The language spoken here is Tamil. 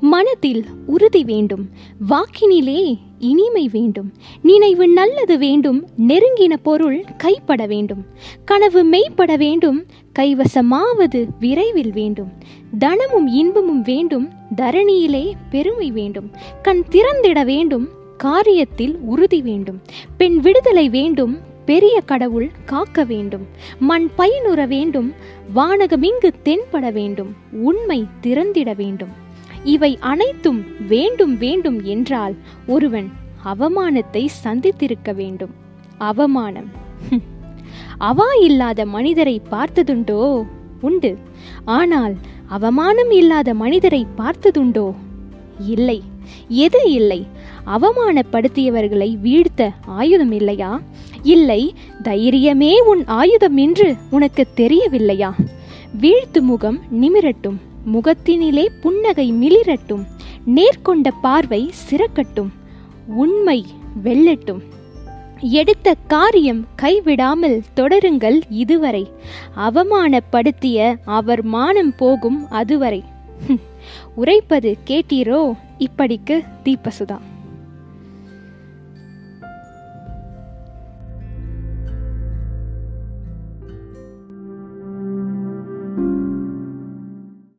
மனதில் உறுதி வேண்டும். வாக்கினிலே இனிமை வேண்டும். நினைவு நல்லது வேண்டும். நெருங்கின பொருள் கைப்பட வேண்டும். கனவு மெய்ப்பட வேண்டும். கைவசமாவது விரைவில் வேண்டும். தனமும் இன்பமும் வேண்டும். தரணியிலே பெருமை வேண்டும். கண் திறந்திட வேண்டும். காரியத்தில் உறுதி வேண்டும். பெண் விடுதலை வேண்டும். பெரிய கடவுள் காக்க வேண்டும். மண் பயனுற வேண்டும். வானகமிங்கு தென்பட வேண்டும். உண்மை திறந்திட வேண்டும். இவை அனைத்தும் வேண்டும் வேண்டும் என்றால் ஒருவன் அவமானத்தை சந்தித்திருக்க வேண்டும். அவமானம். அவா இல்லாத மனிதரை பார்த்ததுண்டோ? உண்டு. ஆனால் அவமானம் இல்லாத மனிதரை பார்த்ததுண்டோ? இல்லை. எது இல்லை. அவமானப்படுத்தியவர்களை வீழ்த்த ஆயுதம் இல்லையா? இல்லை. தைரியமே உன் ஆயுதம் என்று உனக்கு தெரியவில்லையா? வீழ்த்து முகம் நிமிரட்டும். முகத்தினிலே புன்னகை மிளிரட்டும் நேர்கொண்ட பார்வை சிறக்கட்டும் உண்மை வெல்லட்டும். எடுத்த காரியம் கைவிடாமல் தொடருங்கள் இதுவரை. அவமானப்படுத்திய அவர் மானம் போகும் அதுவரை. உரைப்பது கேட்டீரோ? இப்படிக்கு தீபசுதா.